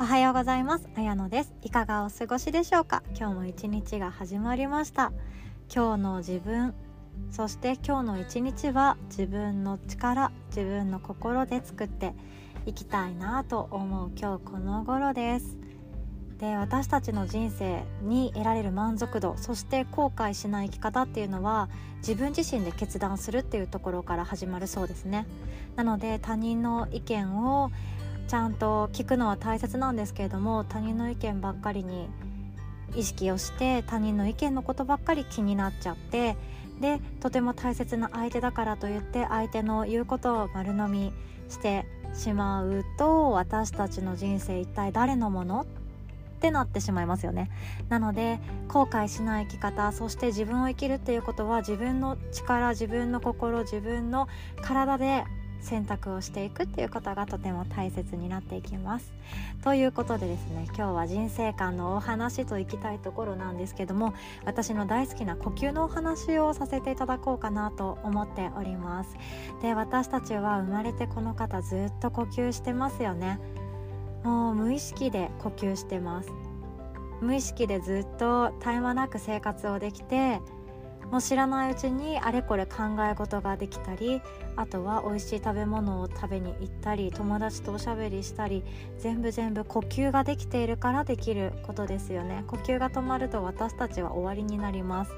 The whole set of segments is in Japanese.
おはようございます。あやのです。いかがお過ごしでしょうか？今日も一日が始まりました。今日の自分そして今日の一日は自分の力自分の心で作っていきたいなと思う今日この頃です。で私たちの人生に得られる満足度そして後悔しない生き方っていうのは自分自身で決断するっていうところから始まるそうですね。なので他人の意見をちゃんと聞くのは大切なんですけれども他人の意見ばっかりに意識をして他人の意見のことばっかり気になっちゃってでとても大切な相手だからといって相手の言うことを丸飲みしてしまうと私たちの人生一体誰のもの？ってなってしまいますよね。なので後悔しない生き方そして自分を生きるっていうことは自分の力自分の心自分の体で選択をしていくっていうことがとても大切になっていきます。ということでですね今日は人生観のお話といきたいところなんですけども私の大好きな呼吸のお話をさせていただこうかなと思っております。で私たちは生まれてこの方ずっと呼吸してますよね。もう無意識で呼吸してます。無意識でずっと絶え間なく生活をできてもう知らないうちにあれこれ考え事ができたりあとは美味しい食べ物を食べに行ったり友達とおしゃべりしたり全部全部呼吸ができているからできることですよね。呼吸が止まると私たちは終わりになります。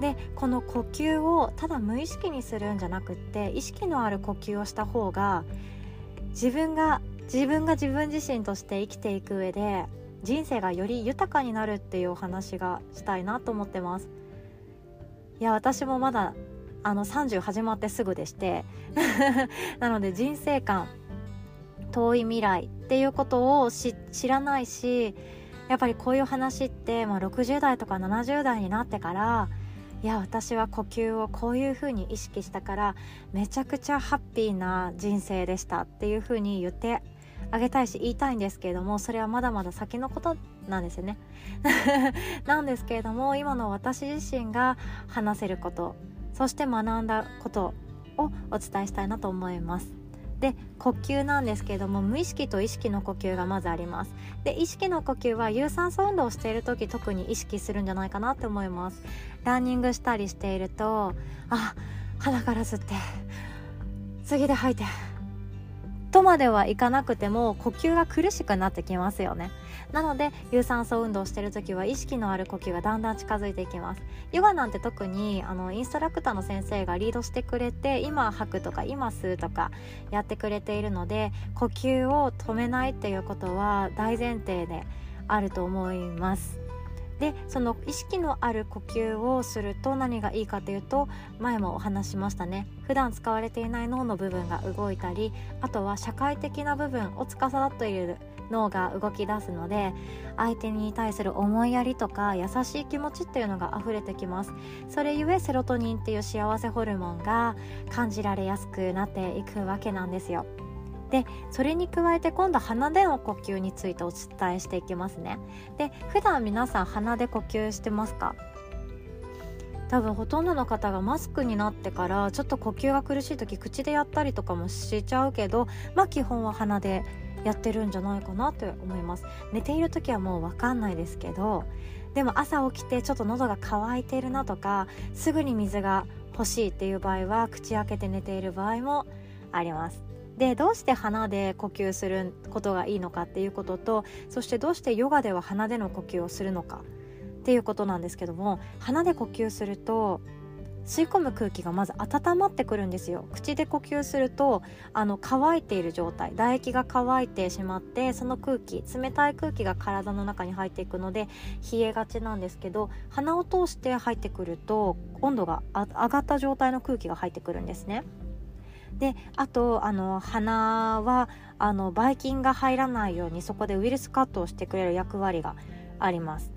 でこの呼吸をただ無意識にするんじゃなくって意識のある呼吸をした方が自分が自分が自分自身として生きていく上で人生がより豊かになるっていうお話がしたいなと思ってます。いや私もまだあの30始まってすぐでして なので人生観遠い未来っていうことを知らないしやっぱりこういう話って、まあ、60代とか70代になってからいや私は呼吸をこういうふうに意識したからめちゃくちゃハッピーな人生でしたっていうふうに言ってあげたいし言いたいんですけれどもそれはまだまだ先のことなんですよね。なんですけれども今の私自身が話せることそして学んだことをお伝えしたいなと思います。で呼吸なんですけれども無意識と意識の呼吸がまずあります。で意識の呼吸は有酸素運動をしている時特に意識するんじゃないかなって思います。ランニングしたりしているとあ鼻から吸って次で吐いてとまではいかなくても呼吸が苦しくなってきますよね。なので有酸素運動してる時は意識のある呼吸がだんだん近づいていきます。ヨガなんて特にあのインストラクターの先生がリードしてくれて今吐くとか今吸うとかやってくれているので呼吸を止めないっていうことは大前提であると思います。でその意識のある呼吸をすると何がいいかというと前もお話しましたね。普段使われていない脳の部分が動いたりあとは社会的な部分を司っている脳が動き出すので相手に対する思いやりとか優しい気持ちっていうのが溢れてきます。それゆえセロトニンっていう幸せホルモンが感じられやすくなっていくわけなんですよ。でそれに加えて今度鼻での呼吸についてお伝えしていきますね。で普段皆さん鼻で呼吸してますか？多分ほとんどの方がマスクになってからちょっと呼吸が苦しい時口でやったりとかもしちゃうけどまあ基本は鼻でやってるんじゃないかなと思います。寝ている時はもう分かんないですけどでも朝起きてちょっと喉が渇いてるなとかすぐに水が欲しいっていう場合は口開けて寝ている場合もあります。でどうして鼻で呼吸することがいいのかっていうこととそしてどうしてヨガでは鼻での呼吸をするのかっていうことなんですけども鼻で呼吸すると吸い込む空気がまず温まってくるんですよ。口で呼吸するとあの乾いている状態唾液が乾いてしまってその空気冷たい空気が体の中に入っていくので冷えがちなんですけど鼻を通して入ってくると温度が上がった状態の空気が入ってくるんですね。であとあの鼻はあのばい菌が入らないようにそこでウイルスカットをしてくれる役割があります。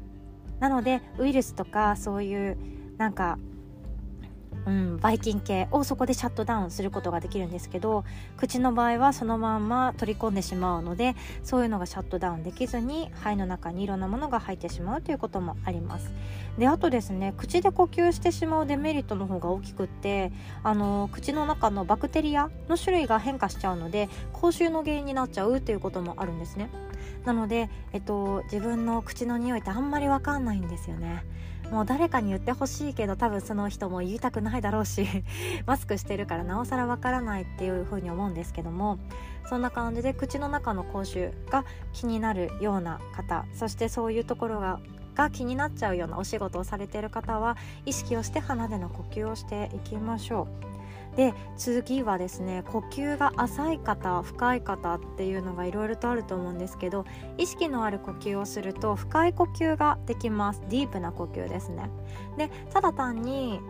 なのでウイルスとかそういうなんかうん、ばい菌系をそこでシャットダウンすることができるんですけど口の場合はそのまんま取り込んでしまうのでそういうのがシャットダウンできずに肺の中にいろんなものが入ってしまうということもあります。であとですね口で呼吸してしまうデメリットの方が大きくってあの口の中のバクテリアの種類が変化しちゃうので口臭の原因になっちゃうということもあるんですね。なので、えっと、自分の口の匂いってあんまり分かんないんですよね。もう誰かに言ってほしいけど多分その人も言いたくないだろうし マスクしてるからなおさらわからないっていうふうに思うんですけどもそんな感じで口の中の口臭が気になるような方そしてそういうところがが気になっちゃうようなお仕事をされている方は意識をして鼻での呼吸をしていきましょう。で次はですね呼吸が浅い方深い方っていうのがいろいろとあると思うんですけど意識のある呼吸をすると深い呼吸ができますディープな呼吸ですねでただ単に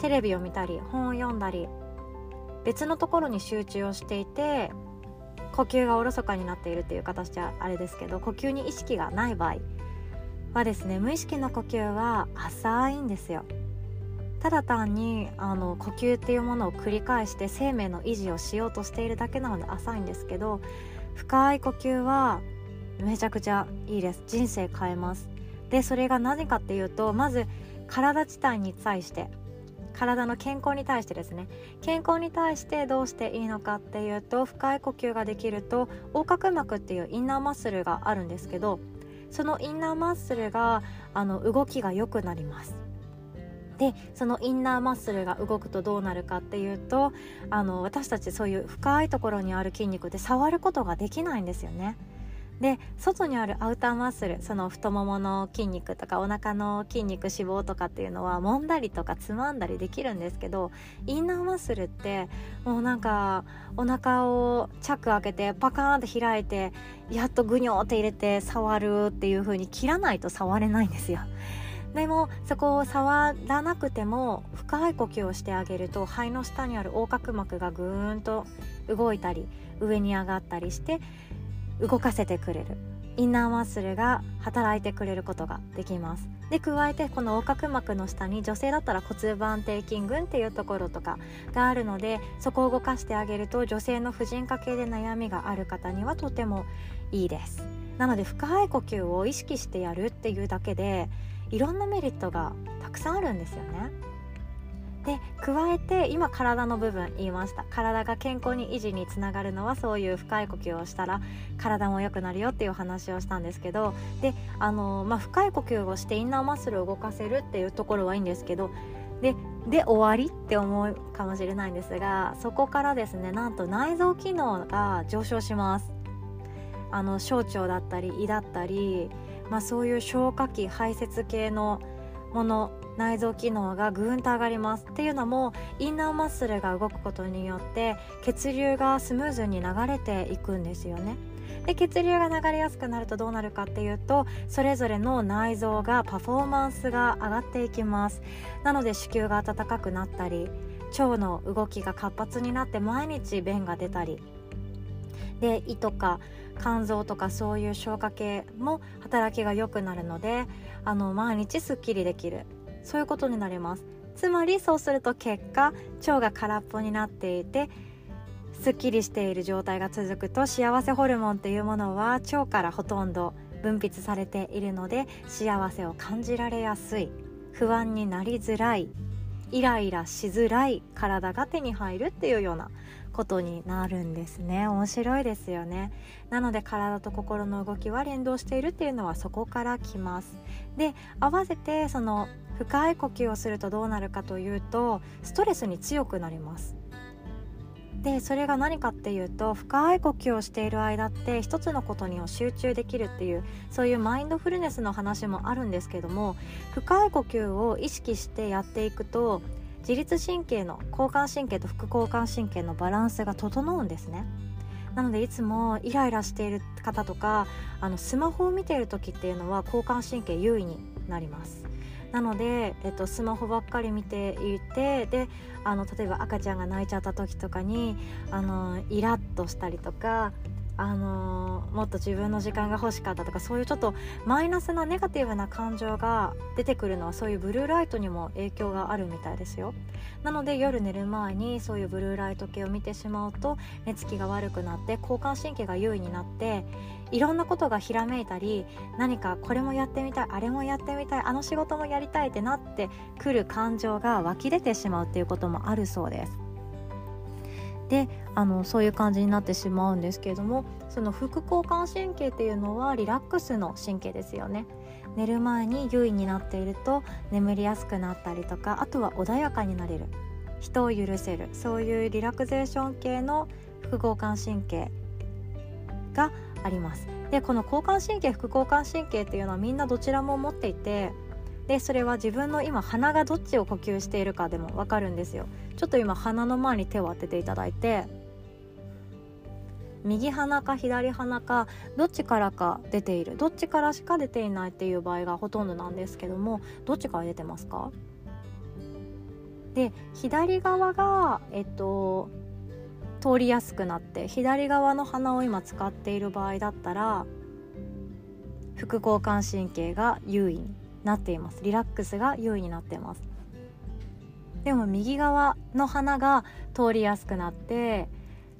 テレビを見たり本を読んだり別のところに集中をしていて呼吸がおろそかになっているっていう形じゃあれですけど呼吸に意識がない場合はですね無意識の呼吸は浅いんですよ。ただ単にあの呼吸っていうものを繰り返して生命の維持をしようとしているだけなので浅いんですけど深い呼吸はめちゃくちゃいいです。人生変えます。でそれが何かっていうとまず体自体に対して体の健康に対してですね。健康に対してどうしていいのかっていうと深い呼吸ができると横隔膜っていうインナーマッスルがあるんですけどそのインナーマッスルがあの動きが良くなりますでそのインナーマッスルが動くとどうなるかっていうとあの私たちそういう深いところにある筋肉で触ることができないんですよね。で外にあるアウターマッスルその太ももの筋肉とかお腹の筋肉脂肪とかっていうのは揉んだりとかつまんだりできるんですけどインナーマッスルってもうなんかお腹をチャック開けてパカーンって開いてやっとグニョーって入れて触るっていう風に切らないと触れないんですよ。でもそこを触らなくても深い呼吸をしてあげると肺の下にある横隔膜がぐーんと動いたり上に上がったりして動かせてくれる。インナーマッスルが働いてくれることができます。で加えてこの横隔膜の下に女性だったら骨盤底筋群っていうところとかがあるのでそこを動かしてあげると女性の婦人科系で悩みがある方にはとてもいいです。なので深い呼吸を意識してやるっていうだけでいろんなメリットがたくさんあるんですよね。で加えて今体の部分言いました。体が健康に維持につながるのはそういう深い呼吸をしたら体も良くなるよっていう話をしたんですけどであの、まあ、深い呼吸をしてインナーマッスルを動かせるっていうところはいいんですけどでで終わりって思うかもしれないんですがそこからですねなんと内臓機能が上昇します。あの小腸だったり胃だったりまあ、そういう消化器排泄系のもの内臓機能がぐんと上がります。っていうのもインナーマッスルが動くことによって血流がスムーズに流れていくんですよね。で血流が流れやすくなるとどうなるかっていうとそれぞれの内臓がパフォーマンスが上がっていきます。なので子宮が温かくなったり腸の動きが活発になって毎日便が出たり。で胃とか肝臓とかそういう消化系も働きが良くなるのであの毎日すっきりできる。そういうことになります。つまりそうすると結果腸が空っぽになっていてすっきりしている状態が続くと幸せホルモンっていうものは腸からほとんど分泌されているので幸せを感じられやすい不安になりづらいイライラしづらい体が手に入るっていうようなことになるんですね。面白いですよね。なので体と心の動きは連動しているっていうのはそこから来ます。で合わせてその深い呼吸をするとどうなるかというとストレスに強くなります。でそれが何かっていうと深い呼吸をしている間って一つのことに集中できるっていうそういうマインドフルネスの話もあるんですけども深い呼吸を意識してやっていくと自律神経の交感神経と副交感神経のバランスが整うんですね。なのでいつもイライラしている方とかあのスマホを見ている時っていうのは交感神経優位になります。なので、えっと、スマホばっかり見ていてであの例えば赤ちゃんが泣いちゃった時とかにあのイラッとしたりとかあのー、もっと自分の時間が欲しかったとかそういうちょっとマイナスなネガティブな感情が出てくるのはそういうブルーライトにも影響があるみたいですよ。なので夜寝る前にそういうブルーライト系を見てしまうと寝つきが悪くなって交感神経が優位になっていろんなことがひらめいたり何かこれもやってみたいあれもやってみたいあの仕事もやりたいってなってくる感情が湧き出てしまうっていうこともあるそうです。であのそういう感じになってしまうんですけれどもその副交感神経っていうのはリラックスの神経ですよね。寝る前に優位になっていると眠りやすくなったりとかあとは穏やかになれる。人を許せる。そういうリラクゼーション系の副交感神経があります。でこの交感神経副交感神経っていうのはみんなどちらも持っていてでそれは自分の今鼻がどっちを呼吸しているかでも分かるんですよ。ちょっと今鼻の前に手を当てていただいて右鼻か左鼻かどっちからか出ているどっちからしか出ていないっていう場合がほとんどなんですけどもどっちから出てますか？で左側がえっと通りやすくなって左側の鼻を今使っている場合だったら副交感神経が優位になっています。リラックスが優位になっています。でも右側の鼻が通りやすくなって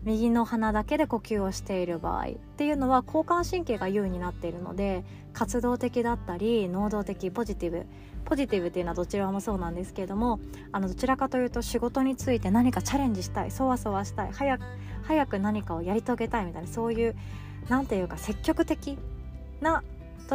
右の鼻だけで呼吸をしている場合っていうのは交感神経が優位になっているので活動的だったり能動的ポジティブポジティブっていうのはどちらもそうなんですけれどもあのどちらかというと仕事について何かチャレンジしたいそわそわしたい早く早く何かをやり遂げたいみたいなそういう何ていうか積極的な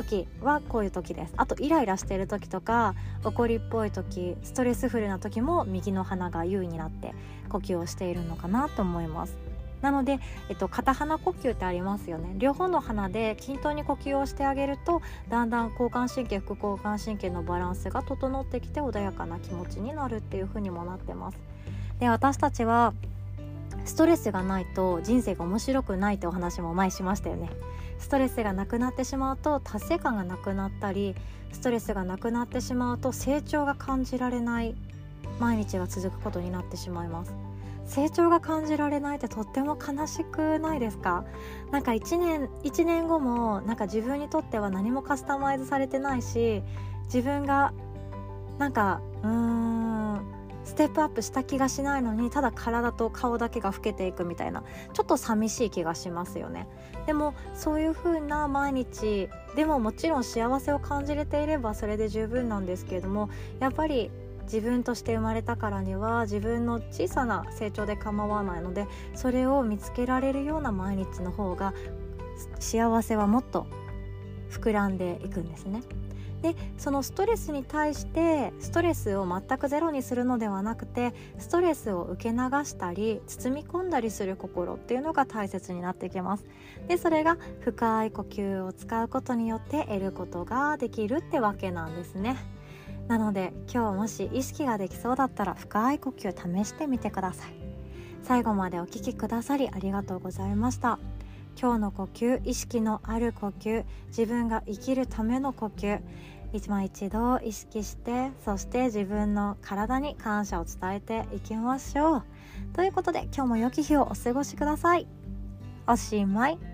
時はこういう時です。あとイライラしてる時とか怒りっぽい時ストレスフルな時も右の鼻が優位になって呼吸をしているのかなと思います。なので、えっと、片鼻呼吸ってありますよね。両方の鼻で均等に呼吸をしてあげるとだんだん交感神経副交感神経のバランスが整ってきて穏やかな気持ちになるっていう風にもなってます。で私たちはストレスがないと人生が面白くないってお話も前しましたよね。ストレスがなくなってしまうと達成感がなくなったりストレスがなくなってしまうと成長が感じられない毎日が続くことになってしまいます。成長が感じられないってとっても悲しくないですか？なんか1年1年後もなんか自分にとっては何もカスタマイズされてないし自分がなんかうーんステップアップした気がしないのにただ体と顔だけが老けていくみたいなちょっと寂しい気がしますよねでもそういう風な毎日でももちろん幸せを感じれていればそれで十分なんですけれどもやっぱり自分として生まれたからには自分の小さな成長で構わないのでそれを見つけられるような毎日の方が幸せはもっと膨らんでいくんですね。でそのストレスに対してストレスを全くゼロにするのではなくてストレスを受け流したり包み込んだりする心っていうのが大切になってきます。でそれが深い呼吸を使うことによって得ることができるってわけなんですね。なので今日もし意識ができそうだったら深い呼吸試してみてください。最後までお聴きくださりありがとうございました。今日の呼吸意識のある呼吸自分が生きるための呼吸。今一度意識してそして自分の体に感謝を伝えていきましょう。ということで今日も良き日をお過ごしください。おしまい。